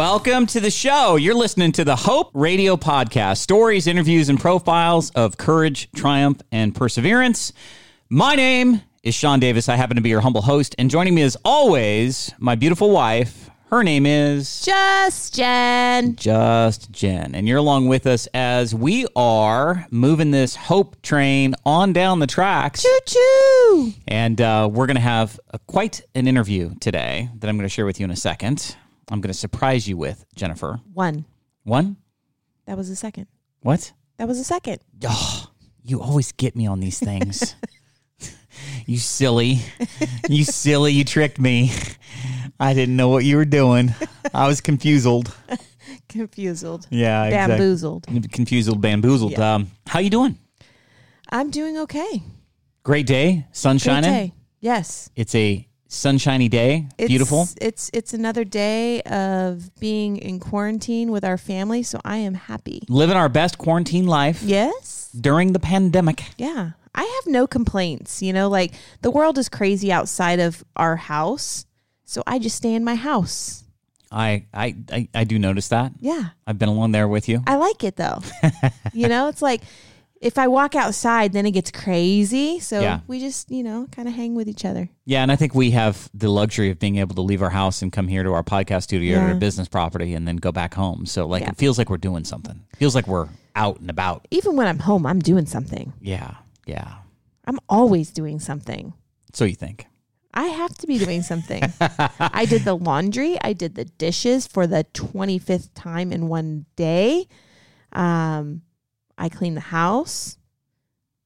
Welcome to the show. You're listening to the Hope Radio Podcast stories, interviews, and profiles of courage, triumph, and perseverance. My name is Sean Davis. I happen to be your humble host. And joining me as always, my beautiful wife. Her name is Just Jen. Just Jen. And you're along with us as we are moving this hope train on down the tracks. Choo choo. And uh, we're going to have a, quite an interview today that I'm going to share with you in a second. I'm going to surprise you with, Jennifer. One. One? That was a second. What? That was a second. Oh, you always get me on these things. you silly. You silly. You tricked me. I didn't know what you were doing. I was confused. Confused. Yeah, exactly. Bamboozled. Confused, bamboozled. Yeah. Um, how you doing? I'm doing okay. Great day, sun Great shining. Yes. It's a sunshiny day. It's, Beautiful. It's it's another day of being in quarantine with our family, so I am happy. Living our best quarantine life Yes. during the pandemic. Yeah. I have no complaints. You know, like the world is crazy outside of our house, so I just stay in my house. I, I, I, I do notice that. Yeah. I've been along there with you. I like it though. you know, it's like if I walk outside, then it gets crazy. So Yeah. we just, you know, kind of hang with each other. Yeah, and I think we have the luxury of being able to leave our house and come here to our podcast studio or Yeah. business property and then go back home. So like Yeah. it feels like we're doing something. feels like we're out and about. Even when I'm home, I'm doing something. Yeah. Yeah. I'm always doing something. So you think. I have to be doing something. I did the laundry. I did the dishes for the 25th time in one day. Um, I cleaned the house.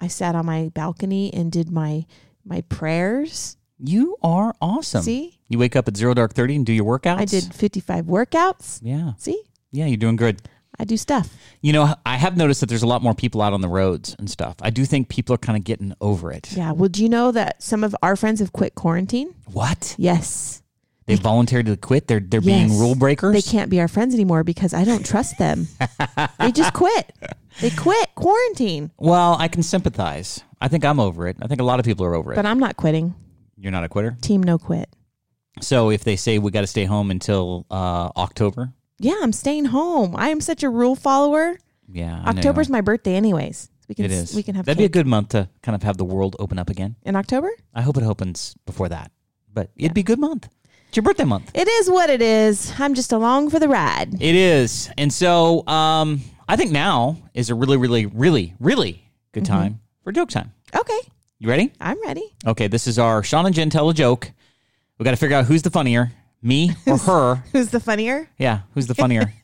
I sat on my balcony and did my my prayers. You are awesome. See, You wake up at zero dark thirty and do your workouts. I did 55 workouts. Yeah. See, Yeah, you're doing good. I do stuff. You know, I have noticed that there's a lot more people out on the roads and stuff. I do think people are kind of getting over it. Yeah. Well, do you know that some of our friends have quit quarantine? What? Yes. They voluntarily quit? They're they're being rule breakers? They can't be our friends anymore because I don't trust them. they just quit. They quit quarantine. Well, I can sympathize. I think I'm over it. I think a lot of people are over it. But I'm not quitting. You're not a quitter. Team no quit. So if they say we got to stay home until uh, October, Yeah, I'm staying home. I am such a rule follower. yeah, I October's my birthday, anyways. We can it is. we can have that'd be a good month to kind of have the world open up again. in October. I hope it opens before that, but it'd be a good month. It's your birthday month. It is what it is. I'm just along for the ride. It is, and so um, I think now is a really, really, really, really good Mm-hmm. time for joke time. Okay, You ready? I'm ready. Okay, this is our Sean and Jen tell a joke. We got to figure out who's the funnier, me or her. Who's the funnier? Yeah, who's the funnier?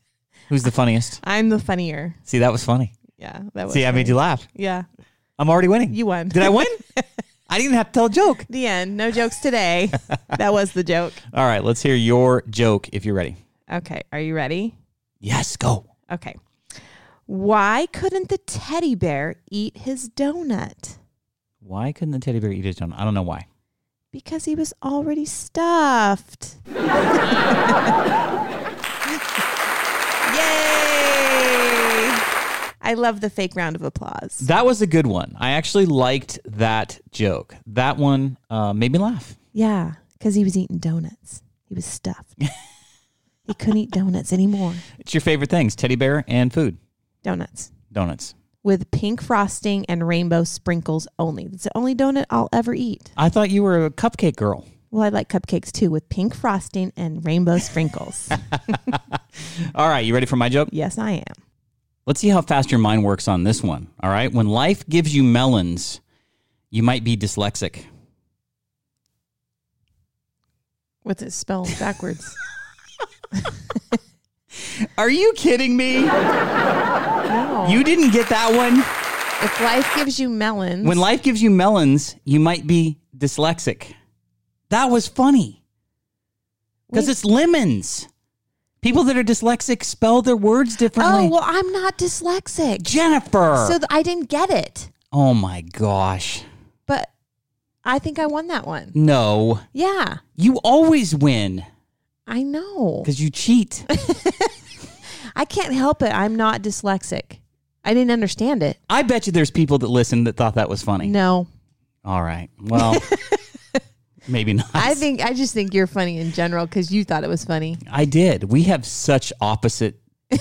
who's the funniest? I'm the funnier. See, that was funny. Yeah, that was. See, I made you laugh. Yeah, I'm already winning. you won. Did I win? I didn't have to tell a joke. the end. No jokes today. that was the joke. All right, let's hear your joke if you're ready. Okay, are you ready? Yes, go. Okay. Why couldn't the teddy bear eat his donut? Why couldn't the teddy bear eat his donut? I don't know why. Because he was already stuffed. I love the fake round of applause. That was a good one. I actually liked that joke. That one uh, made me laugh. Yeah, because he was eating donuts. He was stuffed. he couldn't eat donuts anymore. It's your favorite things teddy bear and food, Donuts donuts. with pink frosting and rainbow sprinkles only. It's the only donut I'll ever eat. I thought you were a cupcake girl. Well, I like cupcakes too with pink frosting and rainbow sprinkles. All right, you ready for my joke? yes, I am. Let's see how fast your mind works on this one. All right. When life gives you melons, you might be dyslexic. What's it spelled backwards? Are you kidding me? no. You didn't get that one? if life gives you melons, When life gives you melons, you might be dyslexic. That was funny. Because it's lemons. People that are dyslexic spell their words differently. oh well, I'm not dyslexic, Jennifer. so th- I didn't get it. oh my gosh. But I think I won that one. No. Yeah, You always win I know. because you cheat. I can't help it. I'm not dyslexic. I didn't understand it. I bet you there's people that listened that thought that was funny. No. All right. Well, Maybe not. I think I just think you're funny in general because you thought it was funny. I did. We have such opposite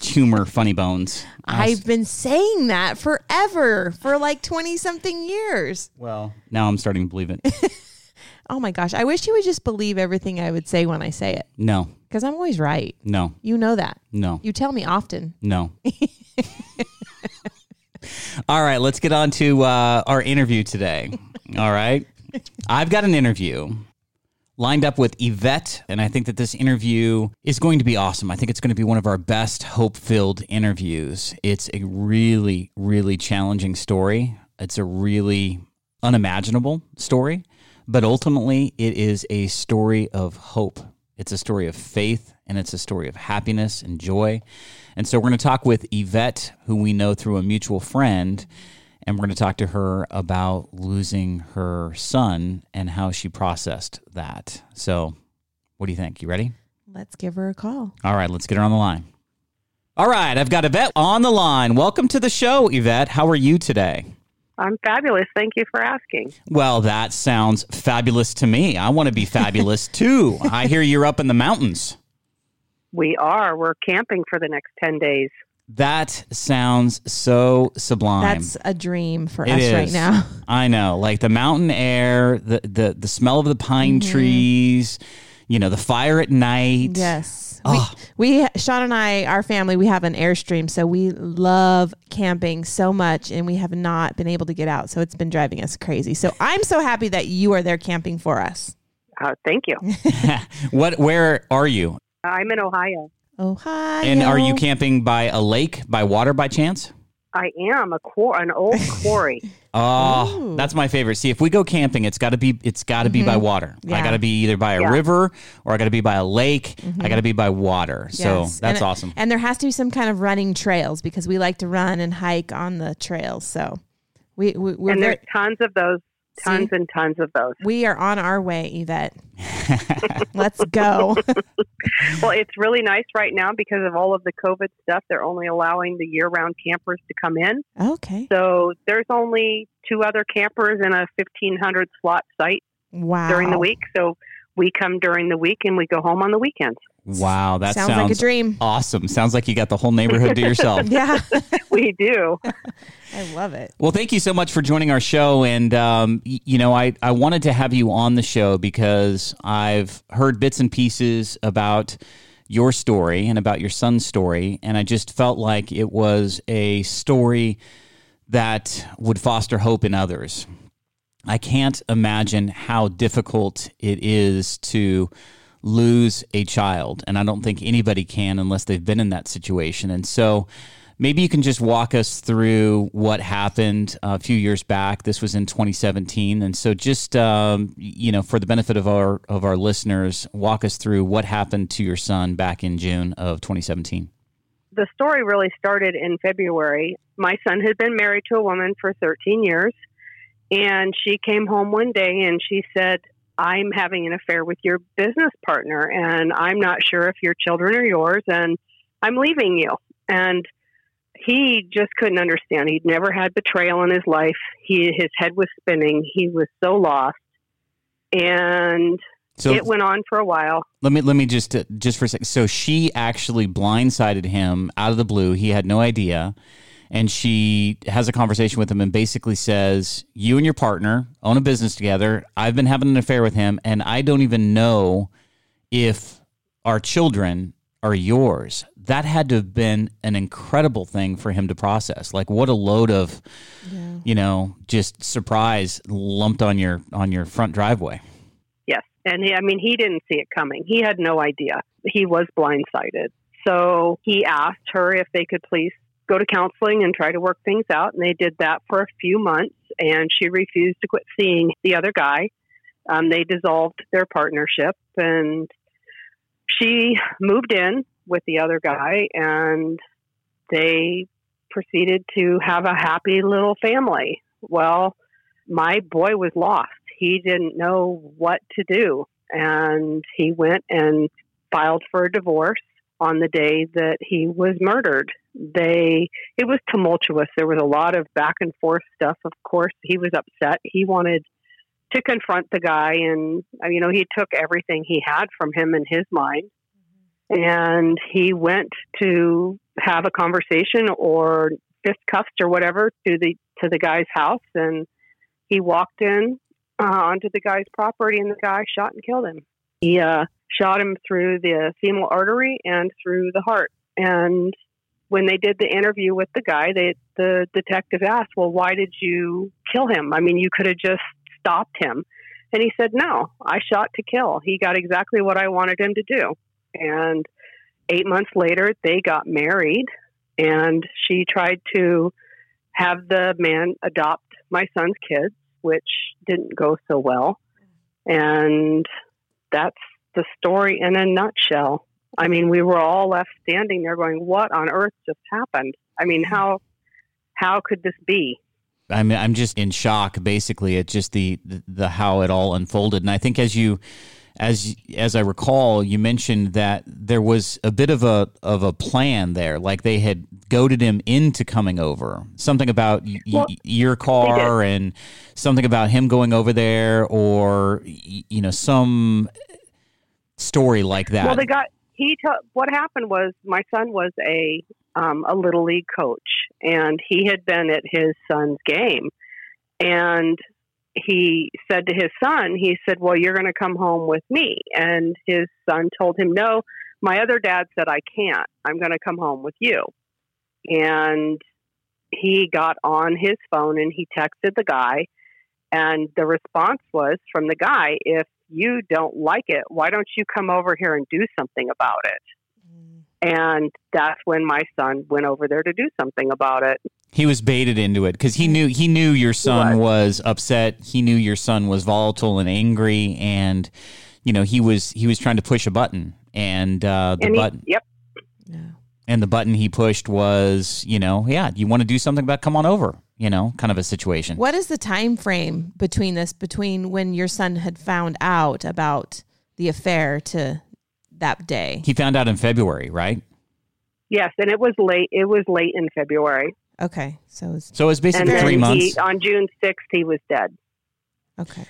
humor, funny bones. I've been saying that forever for like 20 something years. well, now I'm starting to believe it. Oh my gosh. I wish you would just believe everything I would say when I say it No, because I'm always right. no, You know that. no, You tell me often. no. All right, let's get on to uh, our interview today. All right. I've got an interview lined up with Yvette, and I think that this interview is going to be awesome. I think it's going to be one of our best hope filled interviews. It's a really, really challenging story. It's a really unimaginable story, but ultimately, it is a story of hope. It's a story of faith, and it's a story of happiness and joy. And so, we're going to talk with Yvette, who we know through a mutual friend and we're going to talk to her about losing her son and how she processed that. So, what do you think? You ready? Let's give her a call. All right, let's get her on the line. All right, I've got Yvette on the line. Welcome to the show, Yvette. How are you today? I'm fabulous. Thank you for asking. Well, that sounds fabulous to me. I want to be fabulous too. I hear you're up in the mountains. We are. We're camping for the next 10 days. That sounds so sublime. That's a dream for It us right now. I know, like the mountain air, the the the smell of the pine Mm-hmm. trees, you know, the fire at night. Yes. Oh. We, we, Sean and I, our family, we have an Airstream, so we love camping so much, and we have not been able to get out. So it's been driving us crazy. So I'm so happy that you are there camping for us. Uh, thank you. What? Where are you? I'm in Ohio. Ohio. And are you camping by a lake, by water, by chance? I am a quar- an old quarry. Oh, Ooh. that's my favorite. See, if we go camping, it's got to be it's got to be by mm-hmm. water. I got to be either by a Yeah. river or I got to be by a lake. I mm-hmm. got to be by water. So that's And- awesome. And there has to be some kind of running trails because we like to run and hike on the trails. So we, we we're and very, there's tons of those, tons See? and tons of those. we are on our way, Yvette. Let's go. Well, it's really nice right now because of all of the COVID stuff. They're only allowing the year round campers to come in. okay. So there's only two other campers in a 1,500 slot site Wow. during the week. So we come during the week and we go home on the weekends. Wow, that sounds, sounds, like a dream. awesome. Sounds like you got the whole neighborhood to yourself. Yeah. We do. I love it. Well, thank you so much for joining our show. And, um, y- you know, I, I wanted to have you on the show because I've heard bits and pieces about your story and about your son's story. And I just felt like it was a story that would foster hope in others. I can't imagine how difficult it is to lose a child. And I don't think anybody can unless they've been in that situation. And so maybe you can just walk us through what happened a few years back. This was in 2017. And so just, um, you know, for the benefit of our, of our listeners, walk us through what happened to your son back in June of 2017. the story really started in February. My son had been married to a woman for 13 years, and she came home one day and she said, I'm having an affair with your business partner, and I'm not sure if your children are yours, and I'm leaving you. And he just couldn't understand. He'd never had betrayal in his life. He his head was spinning. He was so lost. And So it went on for a while. Let me let me just uh, just for a second. So she actually blindsided him out of the blue. He had no idea, and she has a conversation with him and basically says, "You and your partner own a business together. I've been having an affair with him, and I don't even know if our children are yours." That had to have been an incredible thing for him to process. Like, what a load of, you know, just surprise lumped on your on your front driveway. Yes. And he, I mean, he didn't see it coming. He had no idea. He was blindsided. So he asked her if they could please go to counseling and try to work things out. And they did that for a few months. And she refused to quit seeing the other guy. Um, they dissolved their partnership and she moved in with the other guy and they proceeded to have a happy little family. Well, my boy was lost. He didn't know what to do. And he went and filed for a divorce on the day that he was murdered. They it was tumultuous. There was a lot of back and forth stuff. Of course, he was upset. He wanted to confront the guy. And, uh, you know, he took everything he had from him in his mind. And he went to have a conversation or fist cuffed or whatever to the to the guy's house, and he walked in uh, onto the guy's property, and the guy shot and killed him. He uh, shot him through the femoral artery and through the heart. And when they did the interview with the guy, they, the detective asked, "Well, why did you kill him? I mean, you could have just stopped him." And he said, "No, I shot to kill. He got exactly what I wanted him to do." And eight months later, they got married, and she tried to have the man adopt my son's kids, which didn't go so well. And that's the story in a nutshell. I mean, we were all left standing there going, "What on earth just happened?" I mean, how how could this be? I'm I'm just in shock, basically, at just the, the the how it all unfolded. And I think as you as as I recall, you mentioned that there was a bit of a of a plan there, like they had goaded him into coming over. Something about y- Well, your car and something about him going over there, or y- you know some story like that. Well, they got he. T- what happened was my son was a um, a little league coach, and he had been at his son's game, and he said to his son, he said, "Well, you're going to come home with me," and his son told him, "No, my other dad said I can't. I'm going to come home with you," and he got on his phone and he texted the guy. And the response was from the guy, if you don't like it, why don't you come over here and do something about it? Mm. And that's when my son went over there to do something about it. He was baited into it because he knew he knew your son was. was upset. He knew your son was volatile and angry, and you know he was he was trying to push a button, and uh, the and he, button yep, Yeah. and the button he pushed was you know yeah you want to do something about come on over you know kind of a situation. What is the time frame between this, between when your son had found out about the affair to that day? He found out in February, right? yes, and it was late. It was late in February, Okay, so it's So it was and basically then three months. he on June sixth he was dead. okay.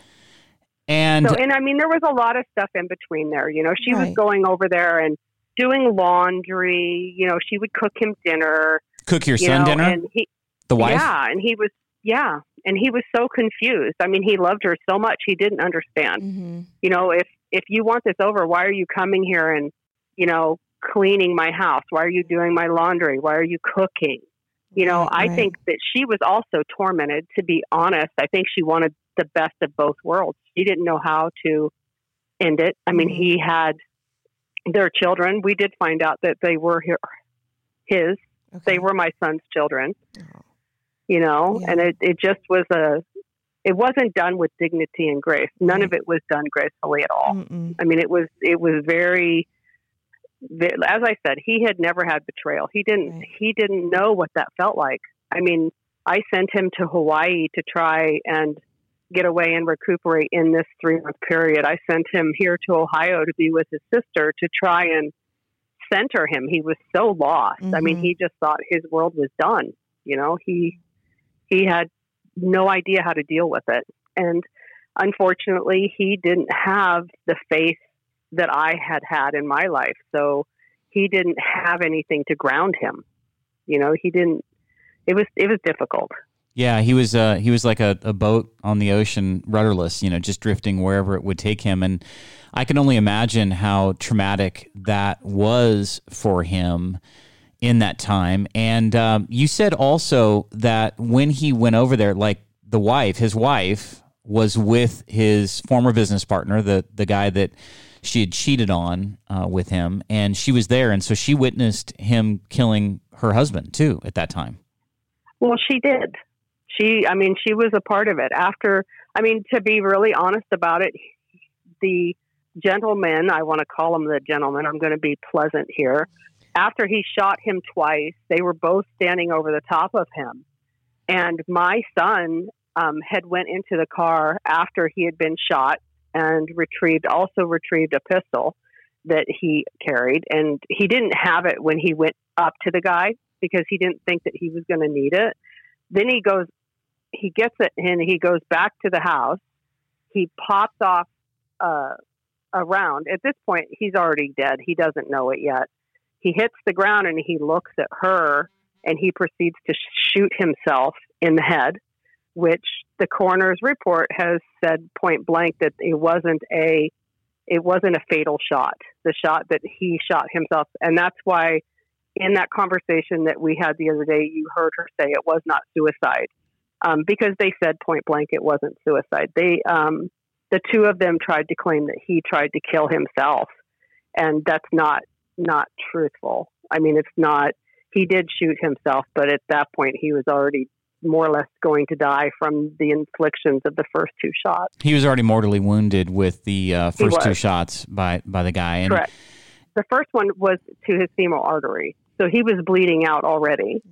and So, and I mean, there was a lot of stuff in between there. You know, she was going over there and doing laundry. You know, she would cook him dinner. cook your you son know, dinner. and he, the wife. Yeah, and he was yeah, and he was so confused. I mean, he loved her so much he didn't understand. hmm You know, if if you want this over, why are you coming here and you know cleaning my house? Why are you doing my laundry? Why are you cooking? You know, Right, I right. think that she was also tormented. To be honest, I think she wanted the best of both worlds. She didn't know how to end it. I mean, Mhm. he had their children. We did find out that they were hi- his. Okay. They were my son's children Oh. you know, Yeah. and it, it just was a, it wasn't done with dignity and grace. None of it was done gracefully at all. Mm-mm. I mean, it was, it was very, ve- as I said, he had never had betrayal. He didn't, Right. he didn't know what that felt like. I mean, I sent him to Hawaii to try and get away and recuperate in this three month period. I sent him here to Ohio to be with his sister to try and center him. He was so lost. I mean, Mhm. he just thought his world was done. You know, he he had no idea how to deal with it. And unfortunately, he didn't have the faith that I had had in my life. So he didn't have anything to ground him. You know, he didn't it was it was difficult. Yeah, he was uh, he was like a, a boat on the ocean, rudderless, you know, just drifting wherever it would take him. And I can only imagine how traumatic that was for him in that time. And um, you said also that when he went over there, like the wife, his wife was with his former business partner, the the guy that she had cheated on uh, with him, and she was there, and so she witnessed him killing her husband too at that time. Well, she did. She, I mean, she was a part of it. After, I mean, to be really honest about it, the gentleman, I want to call him the gentleman, I'm going to be pleasant here. After he shot him twice, they were both standing over the top of him. And my son um, had went into the car after he had been shot and retrieved, also retrieved a pistol that he carried. And he didn't have it when he went up to the guy because he didn't think that he was going to need it. Then he goes, he gets it and he goes back to the house he pops off uh, a round. At this point, he's already dead. He doesn't know it yet. He hits the ground and he looks at her and he proceeds to shoot himself in the head, which the coroner's report has said point blank that it wasn't a it wasn't a fatal shot. The shot that he shot himself, and that's why in that conversation that we had the other day, you heard her say it was not suicide um, because they said point blank it wasn't suicide. They um, the two of them tried to claim that he tried to kill himself, and that's not not truthful. I mean, it's not. He did shoot himself, but at that point, he was already more or less going to die from the inflictions of the first two shots. He was already mortally wounded with the uh, first two shots by by the guy. And Correct. The first one was to his femoral artery, so he was bleeding out already,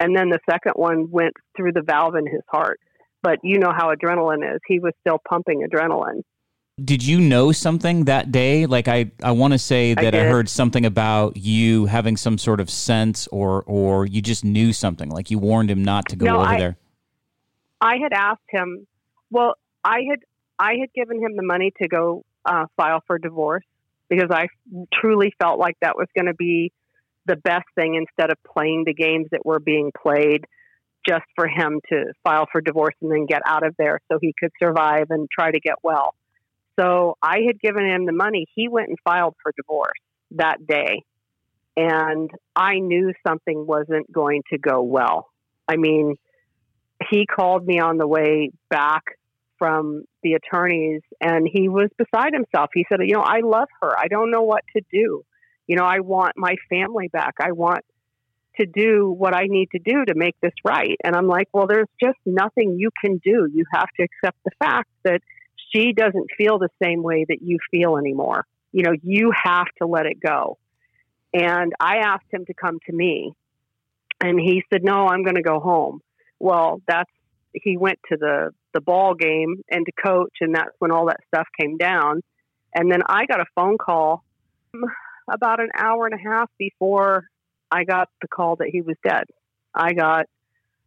and then the second one went through the valve in his heart. But you know how adrenaline is; he was still pumping adrenaline did you know something that day? Like I, I want to say that I, I, heard something about you having some sort of sense, or or you just knew something. Like you warned him not to go no, over I, there. I had asked him. Well, I had I had given him the money to go uh, file for divorce because I truly felt like that was going to be the best thing instead of playing the games that were being played just for him to file for divorce and then get out of there so he could survive and try to get well. So I had given him the money. He went and filed for divorce that day. And I knew something wasn't going to go well. I mean, he called me on the way back from the attorneys and he was beside himself. He said, You know, I love her. I don't know what to do. You know, I want my family back. I want to do what I need to do to make this right. And I'm like, Well, there's just nothing you can do. You have to accept the fact that she doesn't feel the same way that you feel anymore. You know, you have to let it go. And I asked him to come to me, and he said, "No, I'm going to go home." Well, that's he went to the the ball game and to coach, and that's when all that stuff came down. And then I got a phone call about an hour and a half before I got the call that he was dead. I got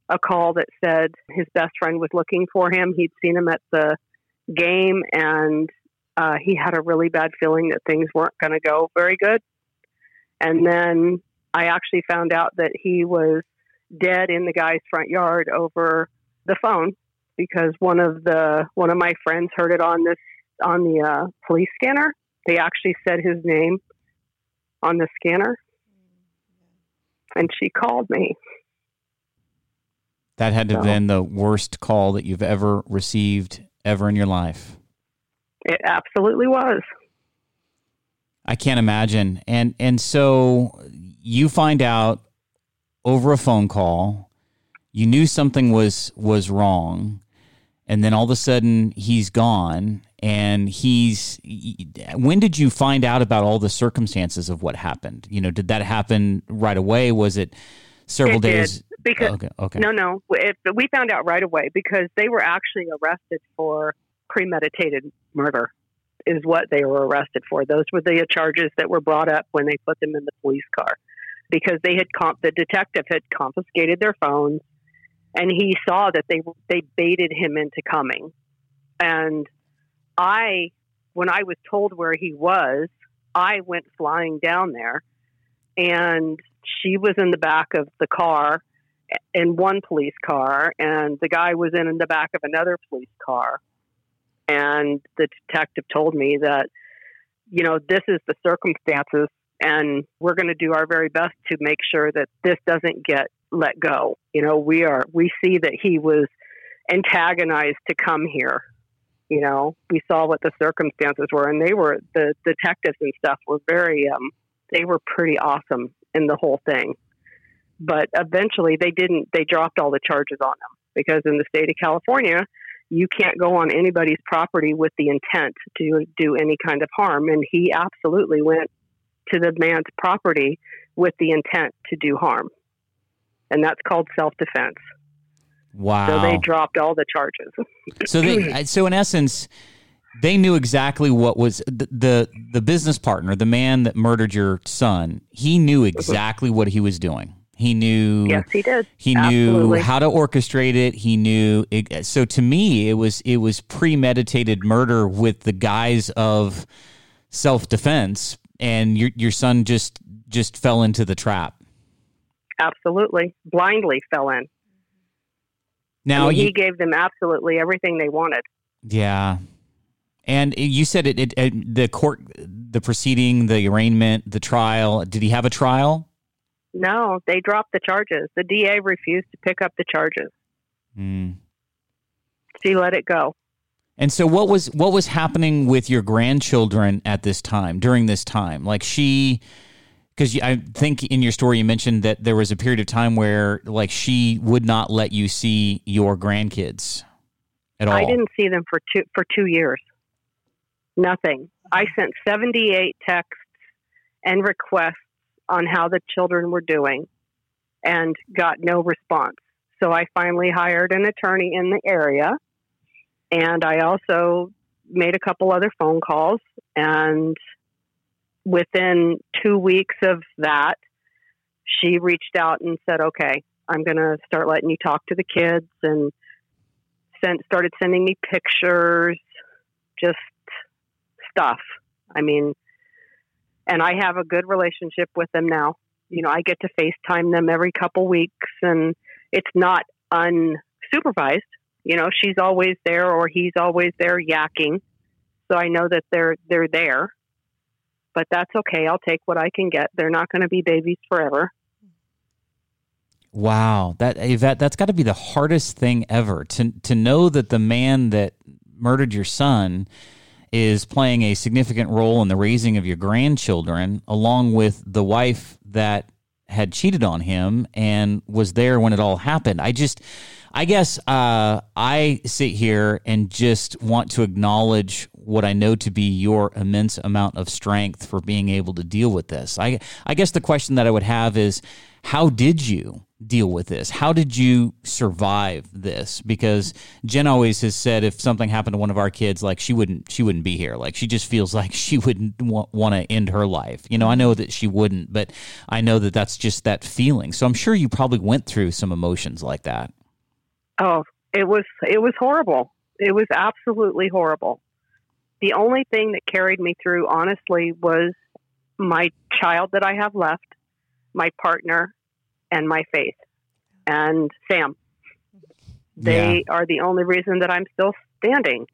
a call that said his best friend was looking for him. He'd seen him at the game, and uh, he had a really bad feeling that things weren't going to go very good. And then I actually found out that he was dead in the guy's front yard over the phone because one of the one of my friends heard it on this on the uh, police scanner. They actually said his name on the scanner, and she called me. That had to have been the worst call that you've ever received ever in your life? It absolutely was. I can't imagine. And and so you find out over a phone call, you knew something was was wrong, and then all of a sudden he's gone and he's when did you find out about all the circumstances of what happened? You know, did that happen right away? Was it several it days? Did because oh, okay, okay. no, no, it, we found out right away because they were actually arrested for premeditated murder. Is what they were arrested for. Those were the charges that were brought up when they put them in the police car, because they had comp- the detective had confiscated their phones, and he saw that they they baited him into coming, and I, when I was told where he was, I went flying down there, and she was in the back of the car in one police car, and the guy was in, in the back of another police car. And the detective told me that, you know, this is the circumstances, and we're going to do our very best to make sure that this doesn't get let go. You know, we are we see that he was antagonized to come here. You know, we saw what the circumstances were, and they were the detectives and stuff were very um, they were pretty awesome in the whole thing. But eventually they didn't they dropped all the charges on them because in the state of California you can't go on anybody's property with the intent to do any kind of harm. And he absolutely went to the man's property with the intent to do harm. And that's called self-defense. Wow so they dropped all the charges. So they so in essence they knew exactly what was the, the, the business partner the man that murdered your son he knew uh-huh. exactly what he was doing He knew. Yes, he did. He Absolutely. knew how to orchestrate it. He knew. It, so to me, it was it was premeditated murder with the guise of self defense, and your your son just just fell into the trap. Absolutely. Blindly fell in. Now I mean, you, he gave them absolutely everything they wanted. yeah, and you said it, it, it. The court, the proceeding, the arraignment, the trial. Did he have a trial? No, they dropped the charges. The DA refused to pick up the charges. Hmm. She let it go. And so what was what was happening with your grandchildren at this time during this time? Like she because I think in your story you mentioned that there was a period of time where like she would not let you see your grandkids at all. I didn't see them for two for two years. Nothing. I sent seventy eight texts and requests on how the children were doing, and got no response. So I finally hired an attorney in the area, and I also made a couple other phone calls. And within two weeks of that, she reached out and said, "Okay, I'm going to start letting you talk to the kids and." Sent, started sending me pictures, just stuff. I mean, and I have a good relationship with them now. You know, I get to FaceTime them every couple weeks, and it's not unsupervised. You know, she's always there, or he's always there yakking, so I know that they're they're there. But that's okay. I'll take what I can get. They're not going to be babies forever. Wow, that eh, Yvette, that's got to be the hardest thing ever to to know that the man that murdered your son is playing a significant role in the raising of your grandchildren, along with the wife that had cheated on him and was there when it all happened. I just, I guess, uh, I sit here and just want to acknowledge what I know to be your immense amount of strength for being able to deal with this. I, I guess the question that I would have is, how did you deal with this? How did you survive this? Because Jen always has said if something happened to one of our kids, like she wouldn't, she wouldn't be here. Like she just feels like she wouldn't want, want to end her life. You know, I know that she wouldn't, but I know that that's just that feeling. So I'm sure you probably went through some emotions like that. Oh, it was it was horrible. It was absolutely horrible. The only thing that carried me through, honestly, was my child that I have left, my partner, and my faith, and Sam. They are the only reason that I'm still standing.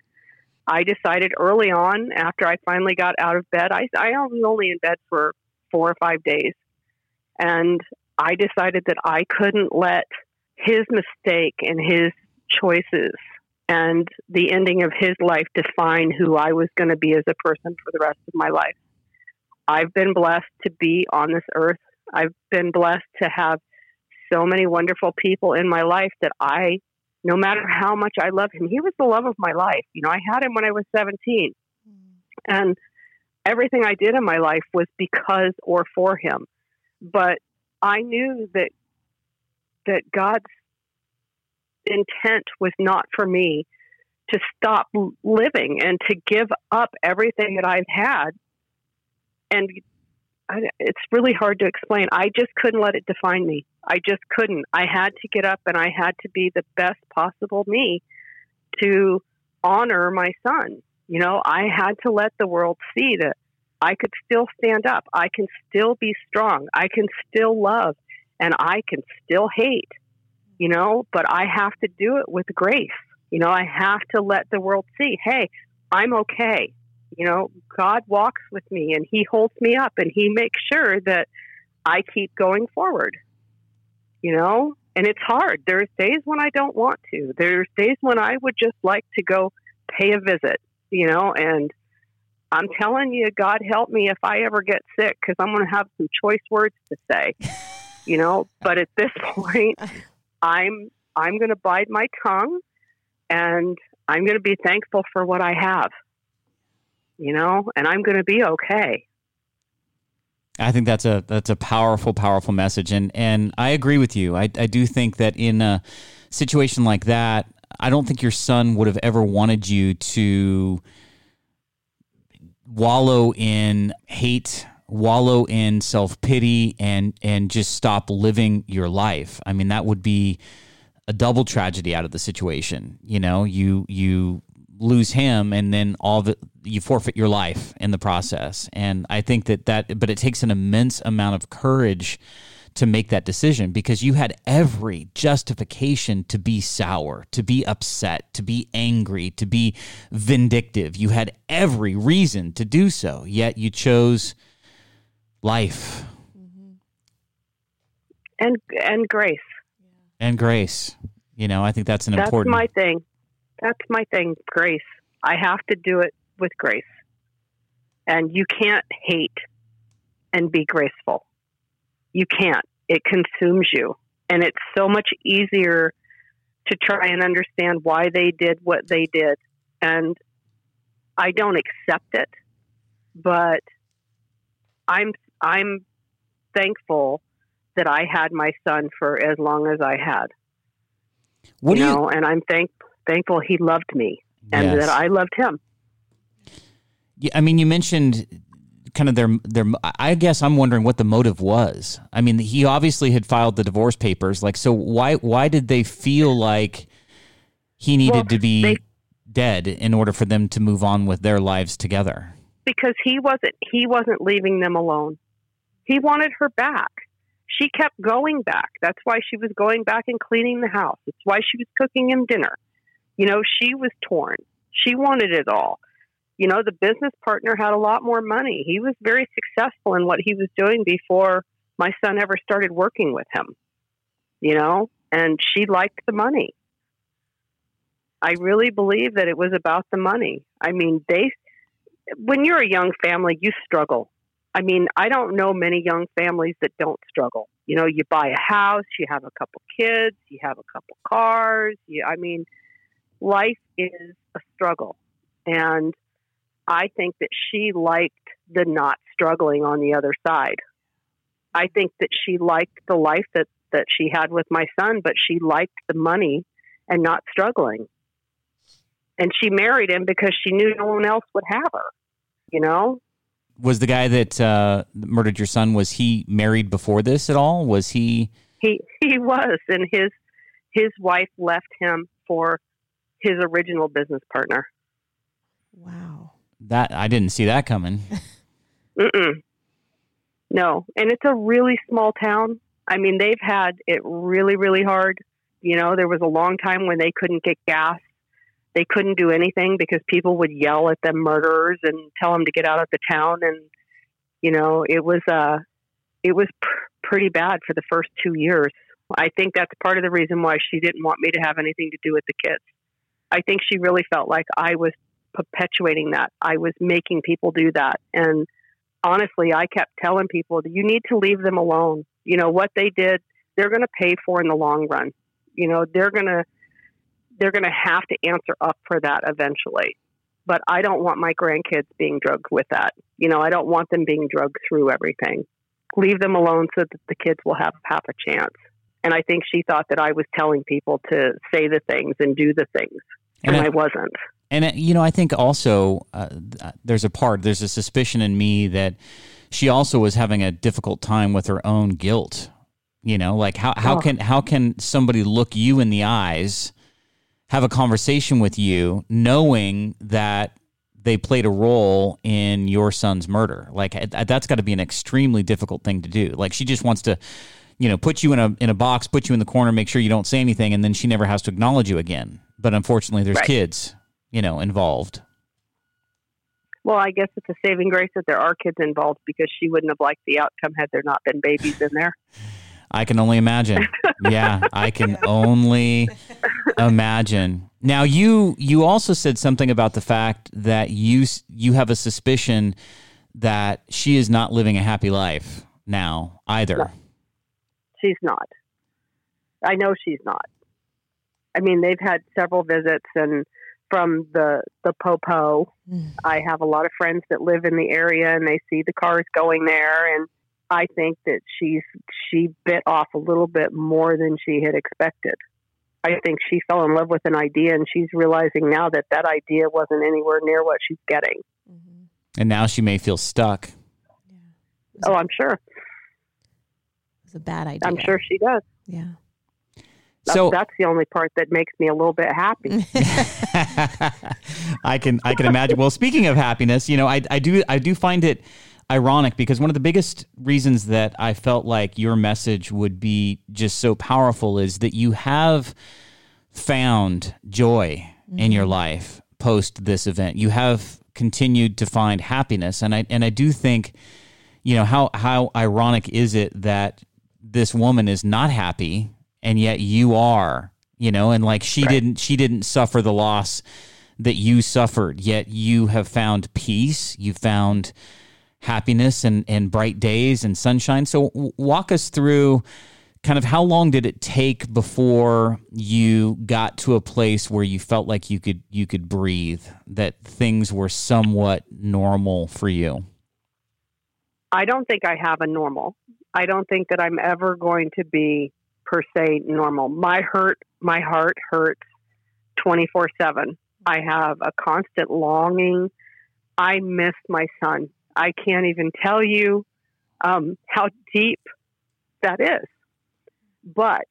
I decided early on, after I finally got out of bed, I, I was only in bed for four or five days, and I decided that I couldn't let his mistake and his choices and the ending of his life define who I was going to be as a person for the rest of my life. I've been blessed to be on this earth. I've been blessed to have so many wonderful people in my life that I, no matter how much I love him, he was the love of my life. You know, I had him when I was 17. And everything I did in my life was because or for him. But I knew that that God's intent was not for me to stop living and to give up everything that I've had. And I, it's really hard to explain. I just couldn't let it define me. I just couldn't. I had to get up and I had to be the best possible me to honor my son. You know, I had to let the world see that I could still stand up. I can still be strong. I can still love and I can still hate, you know, but I have to do it with grace. You know, I have to let the world see, hey, I'm okay. You know, God walks with me and He holds me up and He makes sure that I keep going forward. You know, and it's hard. There's days when I don't want to. There's days when I would just like to go pay a visit, you know, and I'm telling you, God help me if I ever get sick because I'm going to have some choice words to say, you know. But at this point, I'm I'm going to bide my tongue, and I'm going to be thankful for what I have, you know, and I'm going to be okay. I think that's a that's a powerful, powerful message, and and I agree with you. I I do think that in a situation like that, I don't think your son would have ever wanted you to wallow in hate wallow in self pity and and just stop living your life. I mean, that would be a double tragedy out of the situation. You know, you you lose him and then all the you forfeit your life in the process. And I think that that but it takes an immense amount of courage to make that decision because you had every justification to be sour, to be upset, to be angry, to be vindictive. You had every reason to do so, yet you chose life mm-hmm. and and grace. and grace. You know, I think that's an That's important. my thing. That's my thing. Grace. I have to do it with grace, and you can't hate and be graceful. You can't. It consumes you, and it's so much easier to try and understand why they did what they did. And I don't accept it, but I'm I'm thankful that I had my son for as long as I had. what you do you? know, and I'm thank thankful he loved me and Yes. that I loved him. Yeah, I mean, you mentioned kind of their their. I guess I'm wondering what the motive was. I mean, he obviously had filed the divorce papers. Like, so why why did they feel like he needed Well, to be they- dead in order for them to move on with their lives together? because he wasn't he wasn't leaving them alone. He wanted her back. She kept going back. That's why she was going back and cleaning the house. It's why she was cooking him dinner. You know, she was torn. She wanted it all. You know, the business partner had a lot more money. He was very successful in what he was doing before my son ever started working with him. You know, and she liked the money. I really believe that it was about the money. I mean, they when you're a young family, you struggle. I mean, I don't know many young families that don't struggle. You know, you buy a house, you have a couple kids, you have a couple cars. You, I mean, life is a struggle. And I think that she liked the not struggling on the other side. I think that she liked the life that, that she had with my son, but she liked the money and not struggling. And she married him because she knew no one else would have her you know Was the guy that uh, murdered your son? Was he married before this at all? Was he? he he was and his his wife left him for his original business partner. Wow. That I didn't see that coming. Mm-mm. no. And it's a really small town. I mean they've had it really really hard. You know there was a long time when they couldn't get gas. They couldn't do anything because people would yell at them murderers and tell them to get out of the town. And you know it was uh it was pr- pretty bad for the first two years. I think that's part of the reason why she didn't want me to have anything to do with the kids i think she really felt like i was perpetuating that i was making people do that and honestly i kept telling people you need to leave them alone you know what they did they're going to pay for in the long run you know they're going to they're going to have to answer up for that eventually. But I don't want my grandkids being drugged with that. You know, I don't want them being drugged through everything. Leave them alone so that the kids will have half a chance. And I think she thought that I was telling people to say the things and do the things, and, And I- I wasn't. And uh, you know, I think also uh, there's a part, there's a suspicion in me that she also was having a difficult time with her own guilt. You know, like how how Oh. can how can somebody look you in the eyes, have a conversation with you, knowing that they played a role in your son's murder? Like uh, that's got to be an extremely difficult thing to do. Like she just wants to. You know, put you in a in a box, put you in the corner, make sure you don't say anything, and then she never has to acknowledge you again. But unfortunately, there's Right. kids, you know, involved. Well, I guess it's a saving grace that there are kids involved because she wouldn't have liked the outcome had there not been babies in there. I can only imagine. yeah, I can only imagine. Now you you also said something about the fact that you you have a suspicion that she is not living a happy life now either. No. She's not. I know she's not. I mean, they've had several visits, and from the the Popo, Mm. I have a lot of friends that live in the area, and they see the cars going there, and I think that she's she bit off a little bit more than she had expected. I think she fell in love with an idea, and she's realizing now that that idea wasn't anywhere near what she's getting. Mm-hmm. And now she may feel stuck. Oh, I'm sure. It was a bad idea. I'm sure she does. Yeah. So that's the only part that makes me a little bit happy. I can I can imagine. Well, speaking of happiness, you know, I I do I do find it ironic because one of the biggest reasons that I felt like your message would be just so powerful is that you have found joy in your mm-hmm. life post this event. You have continued to find happiness and I and I do think you know how how ironic is it that this woman is not happy and yet you are, you know, and like she didn't she didn't suffer the loss that you suffered, yet you have found peace, you found happiness and, and bright days and sunshine. So, w- walk us through kind of how long did it take before you got to a place where you felt like you could you could breathe, that things were somewhat normal for you. I don't think I have a normal. I don't think that I'm ever going to be per se normal. My hurt, my heart hurts 24 7. I have a constant longing. I miss my son. I can't even tell you um, how deep that is. But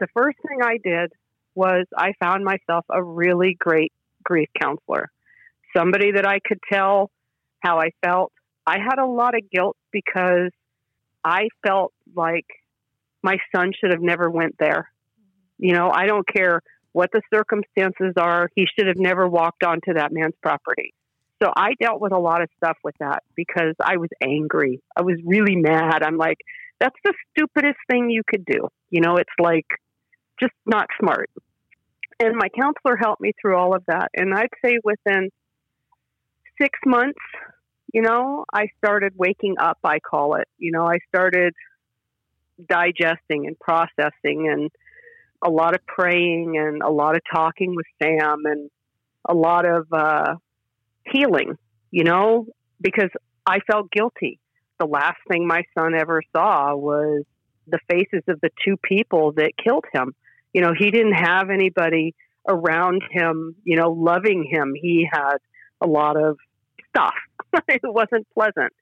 the first thing I did was I found myself a really great grief counselor, somebody that I could tell how I felt. I had a lot of guilt because I felt like my son should have never went there. You know, I don't care what the circumstances are. He should have never walked onto that man's property. So I dealt with a lot of stuff with that because I was angry. I was really mad. I'm like, that's the stupidest thing you could do. You know, it's like just not smart. And my counselor helped me through all of that. And I'd say within six months, you know, I started waking up, I call it. You know, I started digesting and processing and a lot of praying and a lot of talking with Sam and a lot of uh, healing, you know, because I felt guilty. The last thing my son ever saw was the faces of the two people that killed him. You know, he didn't have anybody around him, you know, loving him. He had a lot of stuff. it wasn't pleasant.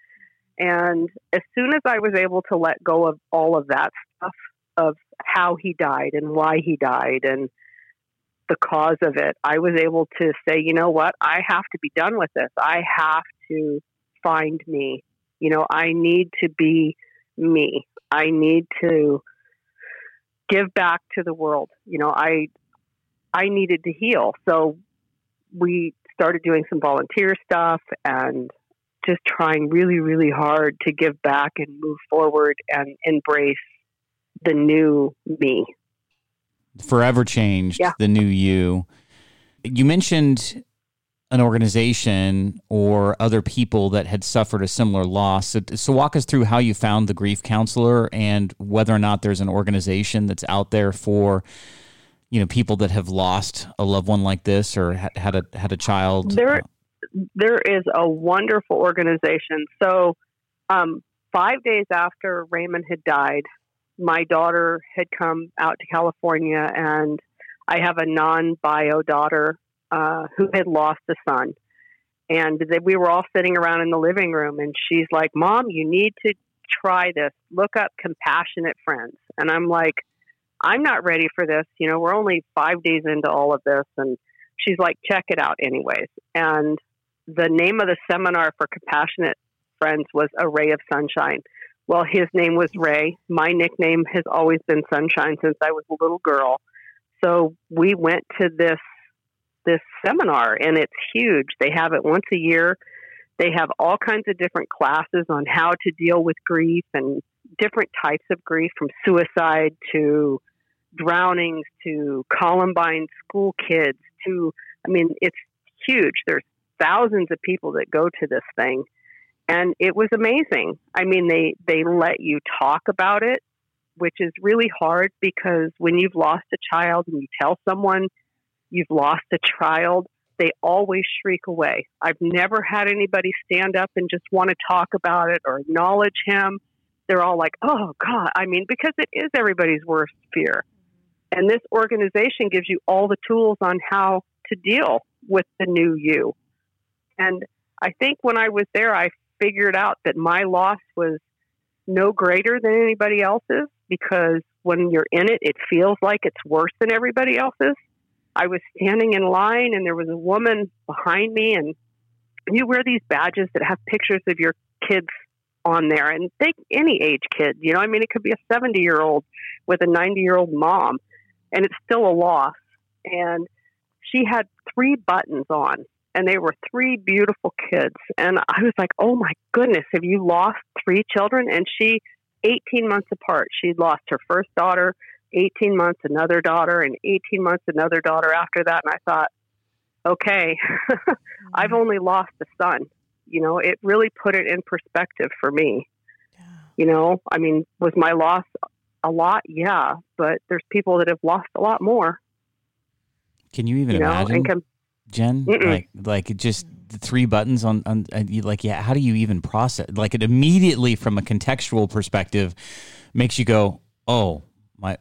And as soon as I was able to let go of all of that stuff, of how he died and why he died and the cause of it, I was able to say, you know what, I have to be done with this. I have to find me. You know, I need to be me. I need to give back to the world. You know, I I needed to heal. So we started doing some volunteer stuff and just trying really, really hard to give back and move forward and embrace the new me. Forever changed, Yeah. the new you. You mentioned an organization or other people that had suffered a similar loss. So, so walk us through how you found the grief counselor and whether or not there's an organization that's out there for you know people that have lost a loved one like this or had, had a had a child. There, there is a wonderful organization. So, um, five days after Raymond had died, my daughter had come out to California, and I have a non-bio daughter uh, who had lost a son. And they, we were all sitting around in the living room, and she's like, "Mom, you need to try this. Look up compassionate friends." And I'm like, "I'm not ready for this. You know, we're only five days into all of this." And she's like, "Check it out, anyways." And the name of the seminar for compassionate friends was a ray of sunshine. Well, his name was Ray. My nickname has always been Sunshine since I was a little girl. So we went to this this seminar and it's huge. They have it once a year. They have all kinds of different classes on how to deal with grief and different types of grief from suicide to drownings to Columbine school kids to I mean it's huge. There's thousands of people that go to this thing and it was amazing. I mean, they they let you talk about it, which is really hard because when you've lost a child and you tell someone you've lost a child, they always shriek away. I've never had anybody stand up and just want to talk about it or acknowledge him. They're all like, "Oh God!" I mean, because it is everybody's worst fear, and this organization gives you all the tools on how to deal with the new you. And I think when I was there, I figured out that my loss was no greater than anybody else's because when you're in it, it feels like it's worse than everybody else's. I was standing in line and there was a woman behind me and you wear these badges that have pictures of your kids on there and they any age kid, you know, I mean it could be a 70 year old with a 90 year old mom and it's still a loss. And she had three buttons on and they were three beautiful kids. And I was like, oh my goodness, have you lost three children? And she, 18 months apart, she'd lost her first daughter, 18 months another daughter, and 18 months another daughter after that. And I thought, okay, I've mm-hmm. only lost a son. You know, it really put it in perspective for me. Yeah. You know, I mean, was my loss a lot? Yeah, but there's people that have lost a lot more. Can you even You know, imagine, and com- Jen? Mm-mm. Like, like just the three buttons on, on, uh, you, like, yeah. How do you even process? Like, it immediately, from a contextual perspective, makes you go, "Oh my,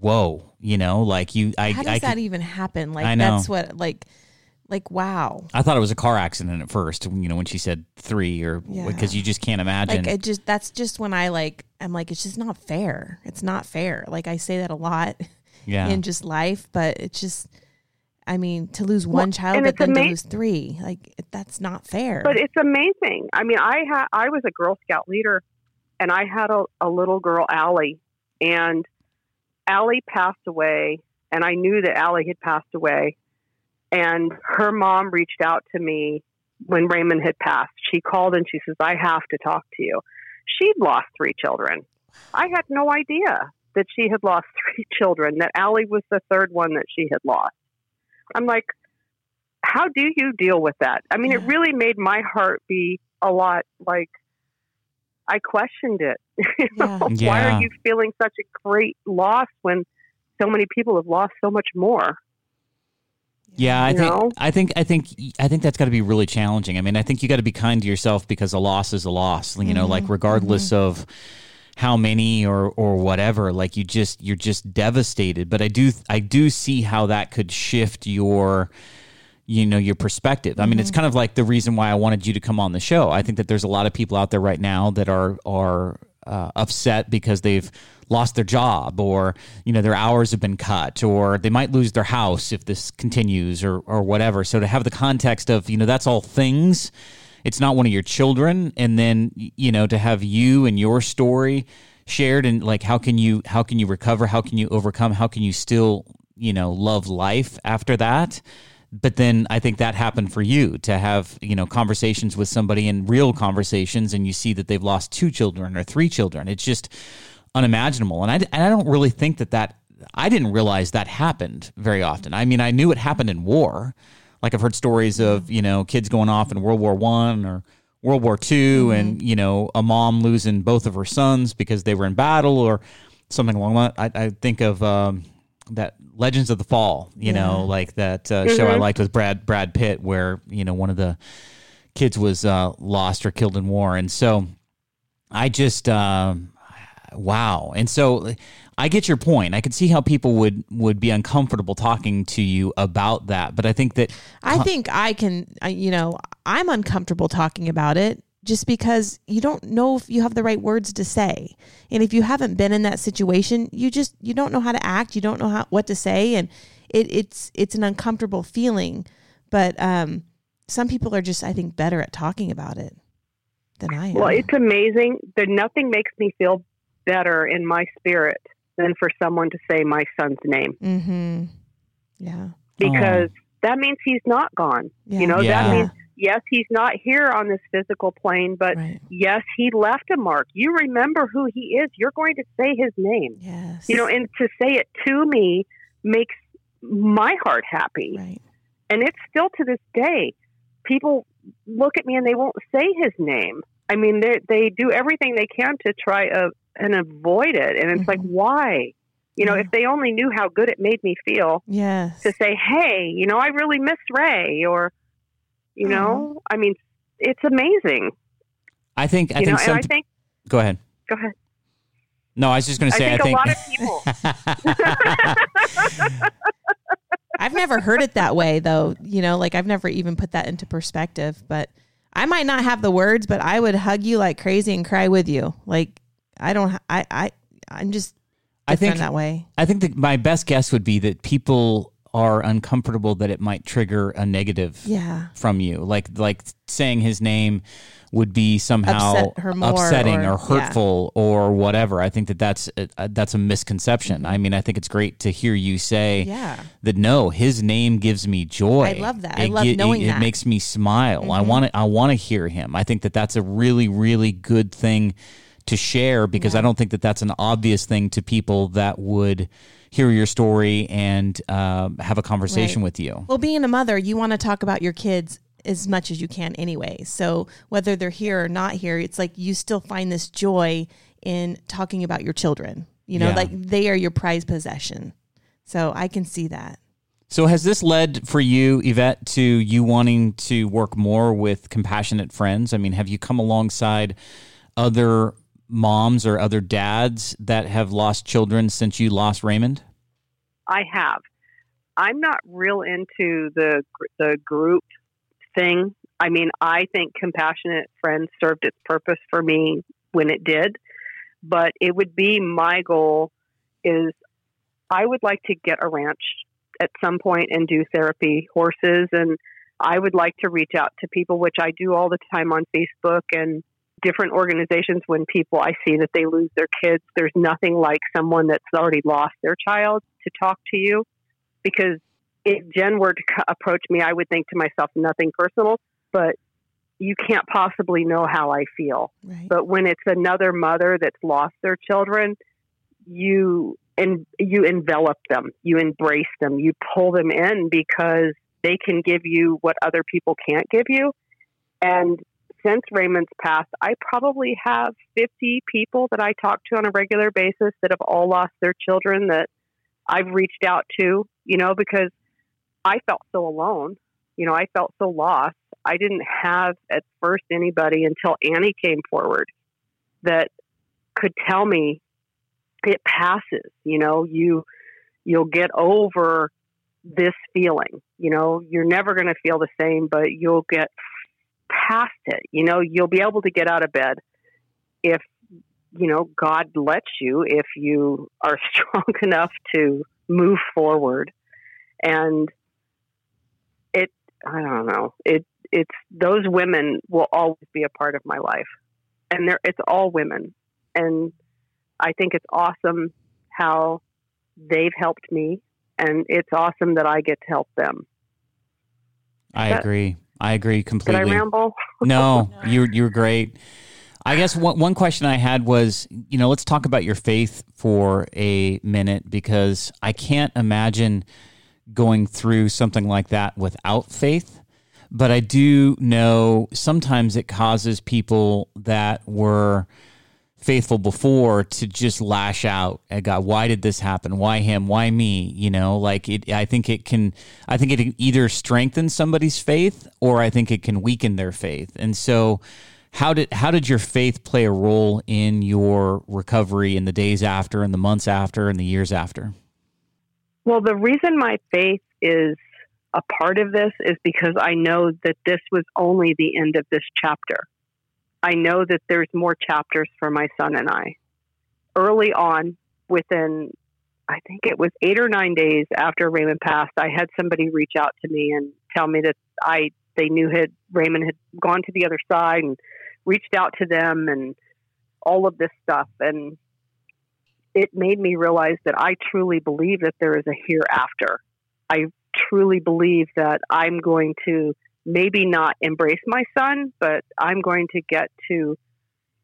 whoa!" You know, like you. I, How does I, that could- even happen? Like that's what like like wow. I thought it was a car accident at first. You know, when she said three, or Yeah. because you just can't imagine. Like it just that's just when I like I'm like it's just not fair. It's not fair. Like I say that a lot yeah. in just life, but it's just I mean to lose one Well, child but then to lose three, like that's not fair. But it's amazing. I mean, I had I was a Girl Scout leader, and I had a, a little girl, Allie, and Allie passed away, and I knew that Allie had passed away, and her mom reached out to me when Raymond had passed. She called and she says, "I have to talk to you." She'd lost three children. I had no idea that she had lost three children. That Allie was the third one that she had lost. I'm like, how do you deal with that? I mean, it really made my heart be a lot like I questioned it. You know, Yeah. Why Yeah. are you feeling such a great loss when so many people have lost so much more? Yeah, I You think know? I think I think I think that's got to be really challenging. I mean, I think you got to be kind to yourself because a loss is a loss. You know, like mm-hmm. regardless mm-hmm. of how many or or whatever, like you just you're just devastated. But I do I do see how that could shift your you know your perspective. I mean, it's kind of like the reason why I wanted you to come on the show. I think that there's a lot of people out there right now that are are uh, upset because they've lost their job or you know their hours have been cut or they might lose their house if this continues or or whatever. So to have the context of you know that's all things. It's not one of your children, and then you know to have you and your story shared and like how can you how can you recover? How can you overcome? How can you still you know love life after that? but then I think that happened for you to have you know conversations with somebody in real conversations, and you see that they've lost two children or three children. It's just unimaginable, and I and I don't really think that that I didn't realize that happened very often. I mean, I knew it happened in war. Like I've heard stories of you know kids going off in World War One or World War 2 and you know a mom losing both of her sons because they were in battle or something along that. I, I think of um, that Legends of the Fall. You know, like that uh, show I liked with Brad Brad Pitt, where you know one of the kids was uh, lost or killed in war, and so I just um, wow. And so I get your point. I could see how people would would be uncomfortable talking to you about that, but I think that I think I can, I, you know, I'm uncomfortable talking about it just because you don't know if you have the right words to say. And if you haven't been in that situation, you just you don't know how to act, you don't know how what to say and it, it's it's an uncomfortable feeling, but um some people are just I think better at talking about it than I am. Well, it's amazing that nothing makes me feel better in my spirit than for someone to say my son's name Mm-hmm. Yeah. because that means he's not gone. Yeah. You know, Yeah. that means yes, he's not here on this physical plane, but right. yes, he left a mark. You remember who he is. You're going to say his name. Yes. You know, and to say it to me makes my heart happy. right. And it's still to this day, people look at me and they won't say his name. I mean, they they do everything they can to try uh, and avoid it, and it's like, Mhm. why? You know, Yeah. if they only knew how good it made me feel Yes. to say, "Hey, you know, I really miss Ray," or, you Uh-huh. know, I mean, it's amazing. I think I you know, think and some. I think, go ahead. go ahead. No, I was just going to I say. think, I think, a lot of people. I've never heard it that way though. You know, like I've never even put that into perspective, but I might not have the words, but I would hug you like crazy and cry with you. Like I don't. I I I'm just. I think- that way. I think that my best guess would be that people are uncomfortable that it might trigger a negative Yeah. from you. Like like saying his name would be somehow Upset upsetting or- or, hurtful or whatever. I think that that's a, that's a misconception. I mean, I think it's great to hear you say Yeah. that no, his name gives me joy. I love that. I love gi- knowing it, that. Mm-hmm. It makes me smile. I want to I want to hear him. I think that that's a really really good thing to share because I don't think that that's an obvious thing to people that would hear your story and um, have a conversation Right. with you. Well, being a mother, you want to talk about your kids as much as you can anyway. So whether they're here or not here, it's like you still find this joy in talking about your children. You know, Yeah. like they are your prized possession. So I can see that. So has this led for you, Yvette, to you wanting to work more with compassionate friends? I mean, have you come alongside other moms or other dads that have lost children since you lost Raymond? I have. I'm not real into the the group thing. I mean, I think compassionate friends served its purpose for me when it did, but it would be my goal is I would like to get a ranch at some point and do therapy horses and I would like to reach out to people which I do all the time on Facebook and different organizations when people I see that they lose their kids there's nothing like someone that's already lost their child to talk to you because if Jen were to approach me, I would think to myself, nothing personal, but you can't possibly know how I feel. Right. But when it's another mother that's lost their children, you and you envelop them, you embrace them, you pull them in because they can give you what other people can't give you. And since Raymond's passed, I probably have 50 people that I talk to on a regular basis that have all lost their children that I've reached out to, you know, because I felt so alone. You know, I felt so lost. I didn't have at first anybody until Annie came forward that could tell me it passes, you know, you you'll get over this feeling. You know, you're never going to feel the same, but you'll get past it. You know, you'll be able to get out of bed if you know God lets you if you are strong enough to move forward and it I don't know. It it's those women will always be a part of my life. And they're it's all women. And I think it's awesome how they've helped me and it's awesome that I get to help them. I That- agree. I agree Did I completely. ramble? no, you you were great. I guess one one question I had was, you know, let's talk about your faith for a minute because I can't imagine going through something like that without faith. But I do know sometimes it causes people that were faithful before to just lash out at God. Why did this happen? Why him? Why me? You know, like it, I think it can, I think it can either strengthen somebody's faith or I think it can weaken their faith. And so how did, how did your faith play a role in your recovery in the days after and the months after and the years after? Well, the reason my faith is a part of this is because I know that this was only the end of this chapter. I know that there's more chapters for my son and I. Early on, within, I think it was eight or nine days after Raymond passed, I had somebody reach out to me and tell me that I they knew had Raymond had gone to the other side and reached out to them and all of this stuff and it made me realize that I truly believe that there is a hereafter. I truly believe that I'm going to maybe not embrace my son, but I'm going to get to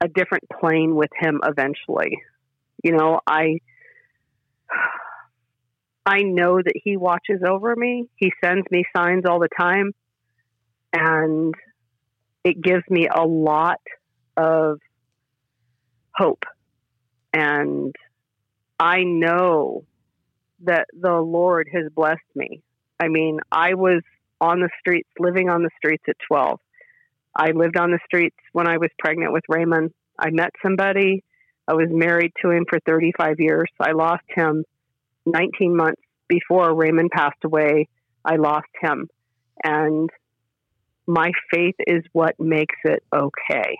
a different plane with him eventually. You know, I I know that he watches over me. He sends me signs all the time and it gives me a lot of hope and I know that the Lord has blessed me. I mean, I was on the streets, living on the streets at 12. I lived on the streets when I was pregnant with Raymond. I met somebody. I was married to him for 35 years. I lost him 19 months before Raymond passed away. I lost him. And my faith is what makes it okay.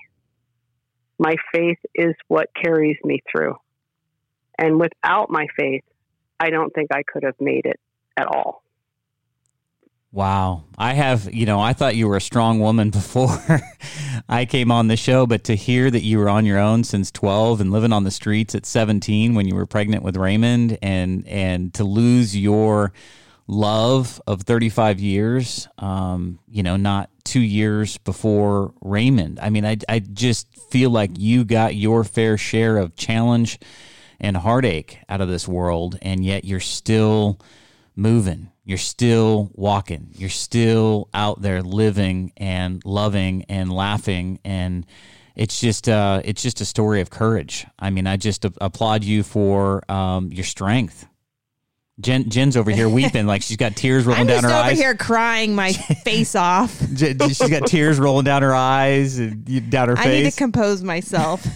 My faith is what carries me through. And without my faith, I don't think I could have made it at all. Wow. I have, you know, I thought you were a strong woman before I came on the show, but to hear that you were on your own since 12 and living on the streets at 17 when you were pregnant with Raymond and and to lose your love of 35 years, um, you know, not 2 years before Raymond. I mean, I I just feel like you got your fair share of challenge and heartache out of this world and yet you're still moving you're still walking. You're still out there living and loving and laughing and it's just uh, it's just a story of courage. I mean, I just a- applaud you for um, your strength. Jen, Jen's over here weeping like she's got tears rolling I'm down her over eyes. here crying my face off. Jen- she's got tears rolling down her eyes and down her I need to compose myself.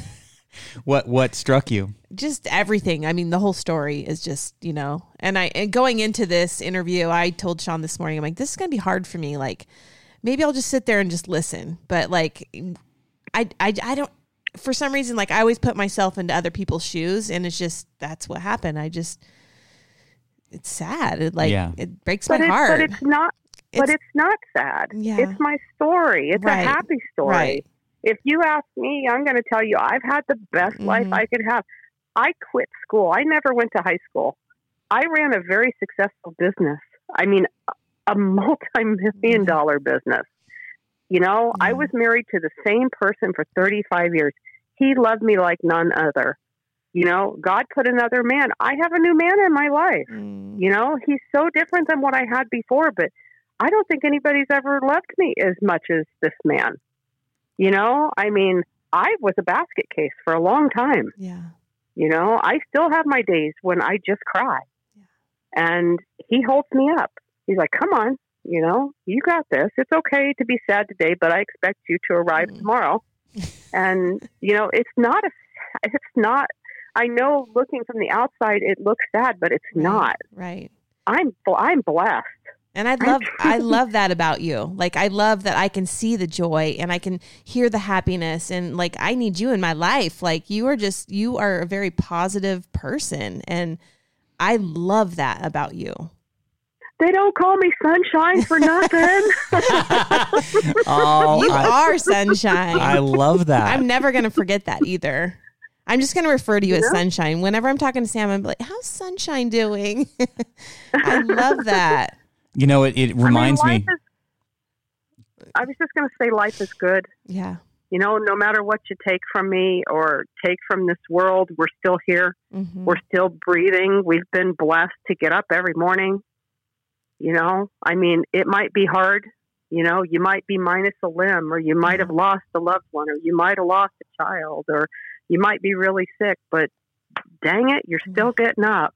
what what struck you? just everything. I mean, the whole story is just, you know, and I, and going into this interview, I told Sean this morning, I'm like, this is going to be hard for me. Like, maybe I'll just sit there and just listen. But like, I, I, I don't, for some reason, like I always put myself into other people's shoes and it's just, that's what happened. I just, it's sad. It like, Yeah. it breaks But my it's, heart. but it's not. but It's- it's not sad. Yeah. It's my story. It's Right. a happy story. Right. If you ask me, I'm going to tell you I've had the best life Mhm. I could have. I quit school. I never went to high school. I ran a very successful business. I mean, a multi-million dollar business. You know, I was married to the same person for 35 years. He loved me like none other. You know, God put another man. I have a new man in my life. Mm. You know, he's so different than what I had before, but I don't think anybody's ever loved me as much as this man. You know, I mean, I was a basket case for a long time. Yeah. You know, I still have my days when I just cry. Yeah. And he holds me up. He's like, come on, you know, you got this. It's okay to be sad today, but I expect you to arrive Mm. tomorrow. and, you know, it's not a, it's not, I know looking from the outside, it looks sad, but it's Right. not. Right. I'm I'm blessed. And I love I love that about you. Like I love that I can see the joy and I can hear the happiness and like I need you in my life. Like you are just you are a very positive person and I love that about you. They don't call me sunshine for nothing. Oh, You I, are sunshine. I love that. I'm never going to forget that either. I'm just going to refer to you as sunshine. Whenever I'm talking to Sam, I'm like, "How's sunshine doing?" I love that. You know, it, it reminds I mean, me. Is, I was just going to say, life is good. Yeah. You know, no matter what you take from me or take from this world, we're still here. Mhm. We're still breathing. We've been blessed to get up every morning. You know, I mean, it might be hard. You know, you might be minus a limb, or you might have lost a loved one, or you might have lost a child, or you might be really sick, but dang it, you're still getting up.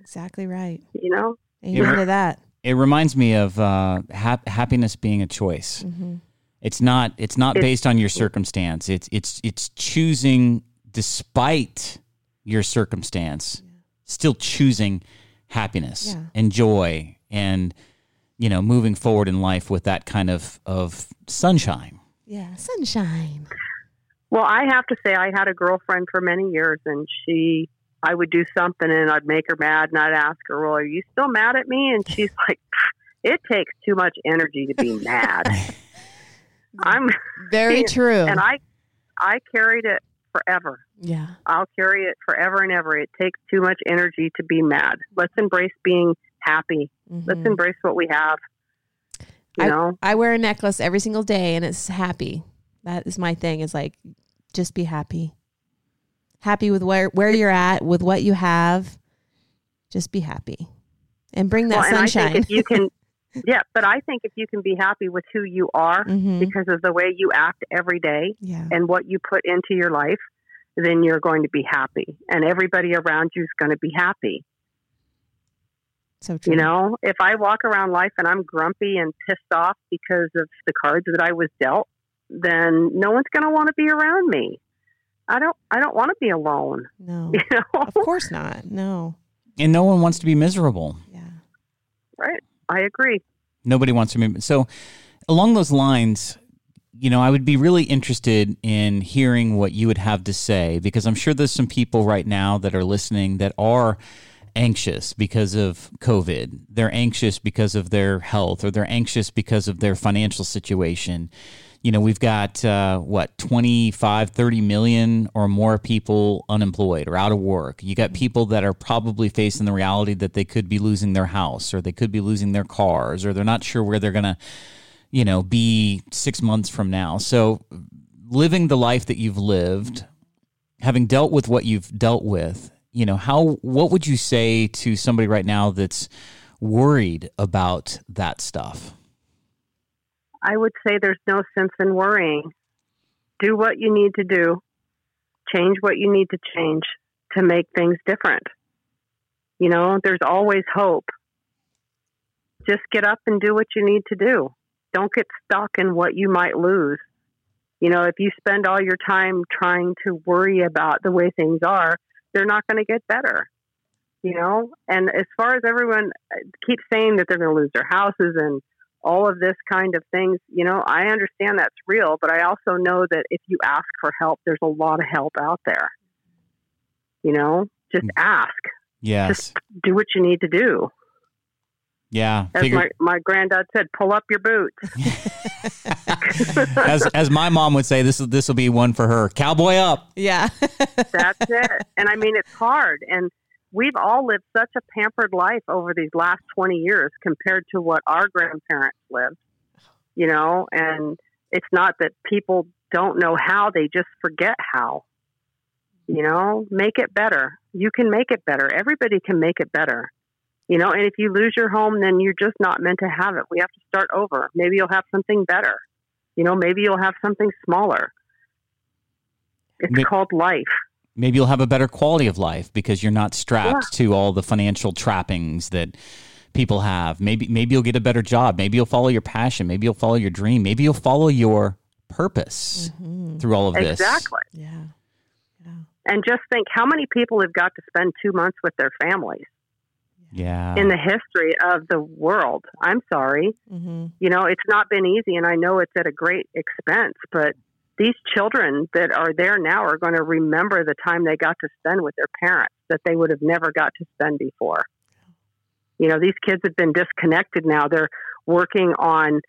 Exactly right. You know, Amen to that. It reminds me of uh, hap- happiness being a choice. hmm It's not. It's not based on your circumstance. It's it's it's choosing despite your circumstance, still choosing happiness Yeah. and joy, and you know, moving forward in life with that kind of of sunshine. Yeah. Sunshine. Well, I have to say, I had a girlfriend for many years, and she, I would do something and I'd make her mad, and I'd ask her, Well, are you still mad at me? And she's like, It takes too much energy to be mad. I'm, Very Yeah, true. and I, I carried it forever. yeah. I'll carry it forever and ever. It takes too much energy to be mad. Let's embrace being happy. Let's Mhm. embrace what we have. You know, I wear a necklace every single day and it's happy. That is my thing is like just be happy. Happy with where where you're at, with what you have. Just be happy. And bring that well, sunshine. if you can, yeah, but I think if you can be happy with who you are Mhm. because of the way you act every day, Yeah. and what you put into your life, then you're going to be happy. And everybody around you is going to be happy. So true. You know, if I walk around life and I'm grumpy and pissed off because of the cards that I was dealt, then no one's going to want to be around me. I don't I don't want to be alone, No. you know? Of course not. No. And no one wants to be miserable. Yeah. right. I agree. Nobody wants to be. So, along those lines, you know, I would be really interested in hearing what you would have to say because I'm sure there's some people right now that are listening that are anxious because of COVID. They're anxious because of their health or they're anxious because of their financial situation. You know, we've got uh, what 25, 30 million or more people unemployed or out of work. You got people that are probably facing the reality that they could be losing their house or they could be losing their cars or they're not sure where they're going to, you know, be six months from now. So, living the life that you've lived, having dealt with what you've dealt with, you know how what would you say to somebody right now that's worried about that stuff i would say there's no sense in worrying. Do what you need to do. Change what you need to change to make things different. You know there's always hope. Just get up and do what you need to do. Don't get stuck in what you might lose. You know if you spend all your time trying to worry about the way things are they're not going to get better. You know, and as far as everyone uh, keeps saying that they're going to lose their houses and all of this kind of things, you know, I understand that's real, but I also know that if you ask for help, there's a lot of help out there. You know, just mm. ask. Yes. Just do what you need to do. Yeah. As figure- my, my granddad said, pull up your boots. as as my mom would say, this this will be one for her. Cowboy up. Yeah. That's it. And I mean, it's hard. And we've all lived such a pampered life over these last 20 years compared to what our grandparents lived, you know, and it's not that people don't know how, they just forget how. You know, make it better. You can make it better. Everybody can make it better. You know, and if you lose your home, then you're just not meant to have it. We have to start over. Maybe you'll have something better. You know, maybe you'll have something smaller. It's maybe, called life. Maybe you'll have a better quality of life because you're not strapped yeah. to all the financial trappings that people have. Maybe maybe you'll get a better job. Maybe you'll follow your passion. Maybe you'll follow your dream. Maybe you'll follow your purpose mm-hmm. through all of this. Exactly. Yeah. yeah. And just think how many people have got to spend two months with their families yeah. in the history of the world. I'm sorry. Mm-hmm. You know, it's not been easy, and I know it's at a great expense, but these children that are there now are going to remember the time they got to spend with their parents that they would have never got to spend before. You know, these kids have been disconnected now. They're working on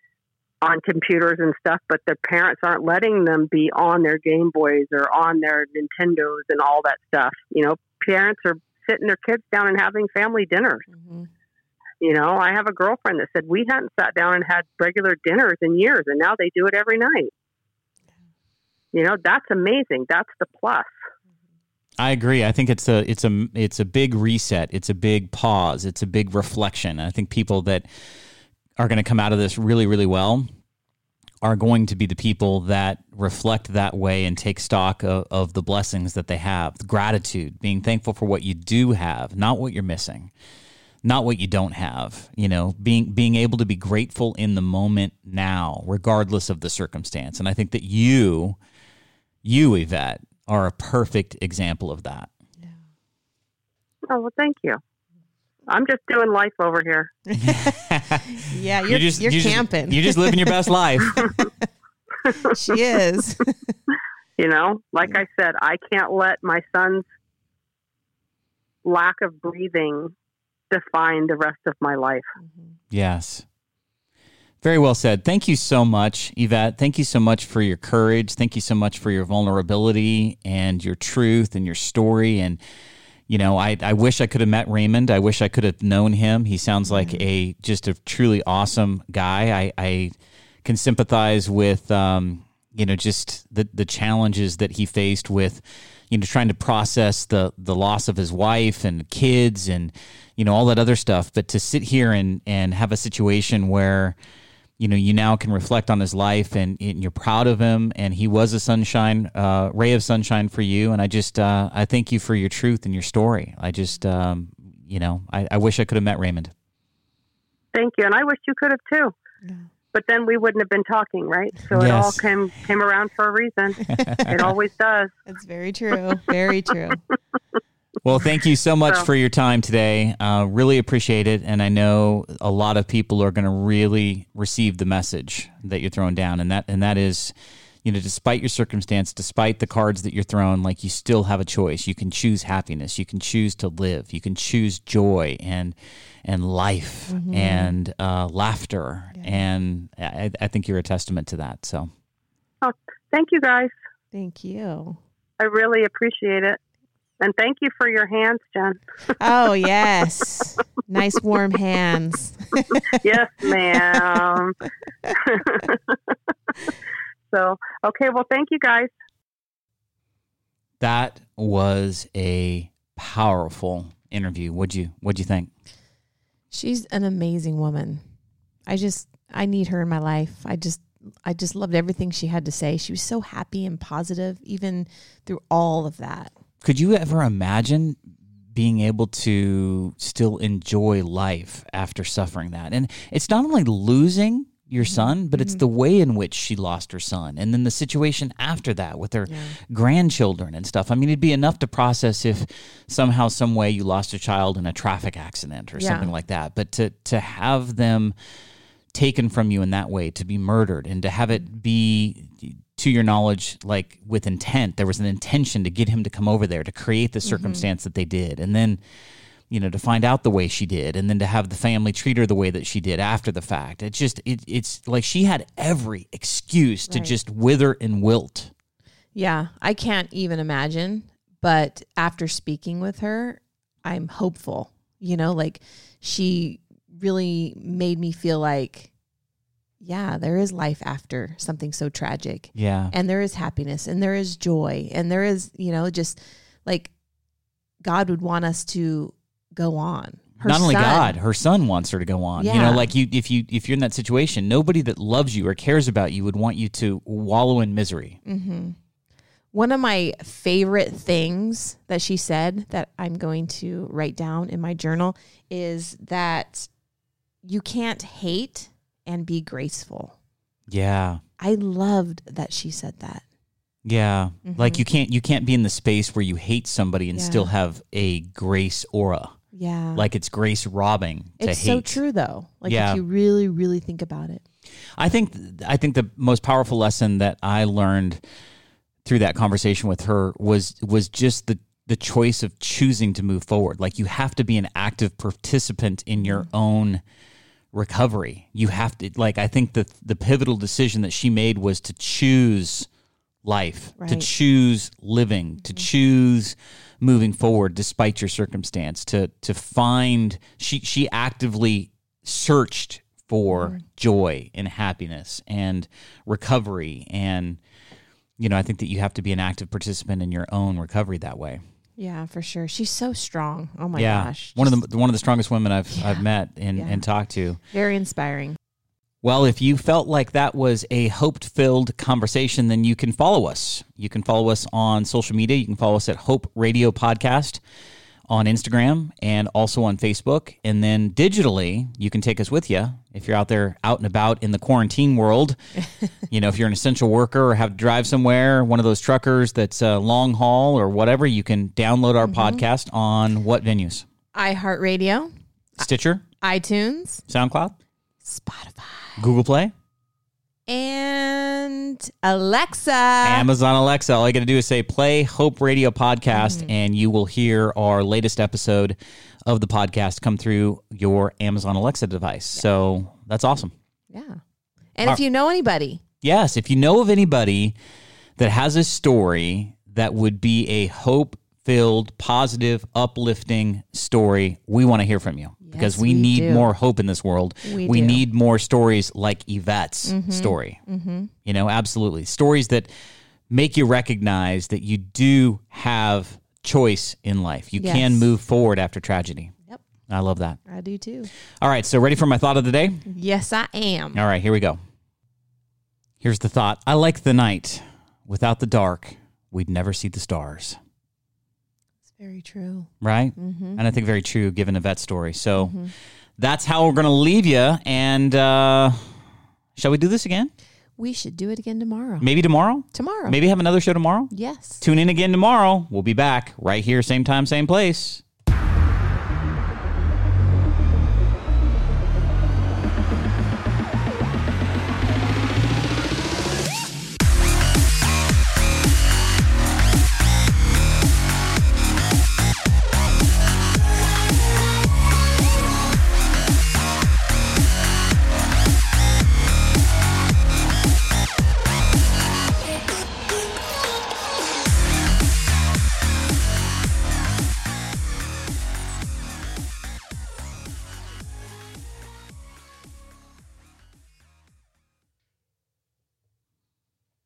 on computers and stuff, but their parents aren't letting them be on their Game Boys or on their Nintendos and all that stuff. You know, parents are sitting their kids down and having family dinners. Mm-hmm. You know, I have a girlfriend that said we hadn't sat down and had regular dinners in years, and now they do it every night. You know, that's amazing. That's the plus. I agree. I think it's a it's a it's a big reset. It's a big pause. It's a big reflection. I think people that are going to come out of this really really well are going to be the people that reflect that way and take stock of, of, the blessings that they have. Gratitude, being thankful for what you do have, not what you're missing, not what you don't have. You know, being being able to be grateful in the moment now, regardless of the circumstance. And I think that you, you Yvette, are a perfect example of that. Yeah. Oh well, thank you. I'm just doing life over here. yeah, you're, you're just you're, you're camping. Just, you're just living your best life. she is. you know, like I said, I can't let my son's lack of breathing define the rest of my life. Yes. Very well said. Thank you so much, Yvette. Thank you so much for your courage. Thank you so much for your vulnerability and your truth and your story and you know, I, I wish I could have met Raymond. I wish I could have known him. He sounds like mm-hmm. a just a truly awesome guy. I, I can sympathize with, um, you know, just the, the challenges that he faced with, you know, trying to process the, the loss of his wife and kids and, you know, all that other stuff. But to sit here and, and have a situation where, you know, you now can reflect on his life and, and you're proud of him. And he was a sunshine, uh, ray of sunshine for you. And I just, uh, I thank you for your truth and your story. I just, um, you know, I, I, wish I could have met Raymond. Thank you. And I wish you could have too. Yeah. But then we wouldn't have been talking, right? So yes. it all came came around for a reason. it always does. It's very true. Very true. Well, thank you so much So- for your time today. Uh, really appreciate it. And I know a lot of people are going to really receive the message that you're throwing down. And that, and that is, you know, despite your circumstance, despite the cards that you're thrown, like you still have a choice. You can choose happiness. You can choose to live. You can choose joy and, and life and uh, laughter. And I, I think you're a testament to that. So. oh, Thank you guys. Thank you. I really appreciate it. And thank you for your hands, Jen. Oh yes, nice warm hands. Yes, ma'am. so, okay, well, thank you guys. That was a powerful interview. What'd you What'd you think? She's an amazing woman. I just I need her in my life. I just I just loved everything she had to say. She was so happy and positive even through all of that. Could you ever imagine being able to still enjoy life after suffering that? And it's not only losing your mm-hmm. son, but it's mm-hmm. the way in which she lost her son, and then the situation after that with her grandchildren and stuff. I mean, it'd be enough to process if somehow, some way, you lost a child in a traffic accident or Yeah. something like that. But to to have them taken from you in that way, to be murdered, and to have it be, to your knowledge, like with intent, there was an intention to get him to come over there to create the mm-hmm. circumstance that they did, and then. You know, to find out the way she did, and then to have the family treat her the way that she did after the fact. It's just, it, it's like she had every excuse to Right. just wither and wilt. Yeah, I can't even imagine. But after speaking with her, I'm hopeful. You know, like she really made me feel like, yeah, there is life after something so tragic. Yeah. And there is happiness and there is joy and there is, you know, just like God would want us to go on. Her not only son- God, her son wants her to go on. You know, like you if you if you're in that situation, nobody that loves you or cares about you would want you to wallow in misery. Mm-hmm. One of my favorite things that she said that I'm going to write down in my journal is that you can't hate and be graceful. Yeah. I loved that she said that. Yeah. Like you can't you can't be in the space where you hate somebody and Mm-hmm. Yeah. still have a grace aura. Yeah. Like it's grace robbing to it's hate. so true though. Like Yeah. if you really, really think about it. I think I think the most powerful lesson that I learned through that conversation with her was was just the the choice of choosing to move forward. Like you have to be an active participant in your Mm-hmm. own recovery. You have to like I think the the pivotal decision that she made was to choose life, to Right. Mm-hmm. choose living, to choose moving forward despite your circumstance, to to find she she actively searched for Mm-hmm. joy and happiness and recovery and you know, I think that you have to be an active participant in your own recovery that way. Yeah, for sure. She's so strong. Oh my yeah, gosh. one of the one of the strongest women I've I've met and, Yeah. and talked to. very inspiring. Well, if you felt like that was a hope filled conversation, then you can follow us. You can follow us on social media. You can follow us at Hope Radio Podcast on Instagram and also on Facebook. And then digitally, you can take us with you if you're out there out and about in the quarantine world. you know, if you're an essential worker or have to drive somewhere, one of those truckers that's uh, long haul or whatever, you can download our podcast on what venues? iHeartRadio, Stitcher, iTunes, SoundCloud, Spotify, Google Play. And Alexa. Amazon Alexa. All you got to do is say play Hope Radio Podcast, Mm-hmm. and you will hear our latest episode of the podcast come through your Amazon Alexa device. So that's awesome. Yeah. And if you know anybody, Yes, if you know of anybody that has a story that would be a hope filled, positive, uplifting story, we want to hear from you because Yes, we, we need do. more hope in this world. We we need more stories like Yvette's mm-hmm. story. Mm-hmm. You know, absolutely. Stories that make you recognize that you do have choice in life. You can move forward after tragedy. Yep. I love that. I do too. All right, so ready for my thought of the day? Yes, I am. All right, here we go. Here's the thought I like the night. Without the dark, we'd never see the stars. Very true. Right? Mm-hmm. And I think very true given Yvette's story. So that's how we're going to leave you. And uh, shall we do this again? We should do it again tomorrow. Maybe tomorrow? Tomorrow. Maybe have another show tomorrow? Yes. Tune in again tomorrow. We'll be back right here, same time, same place.